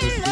Hello.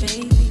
Baby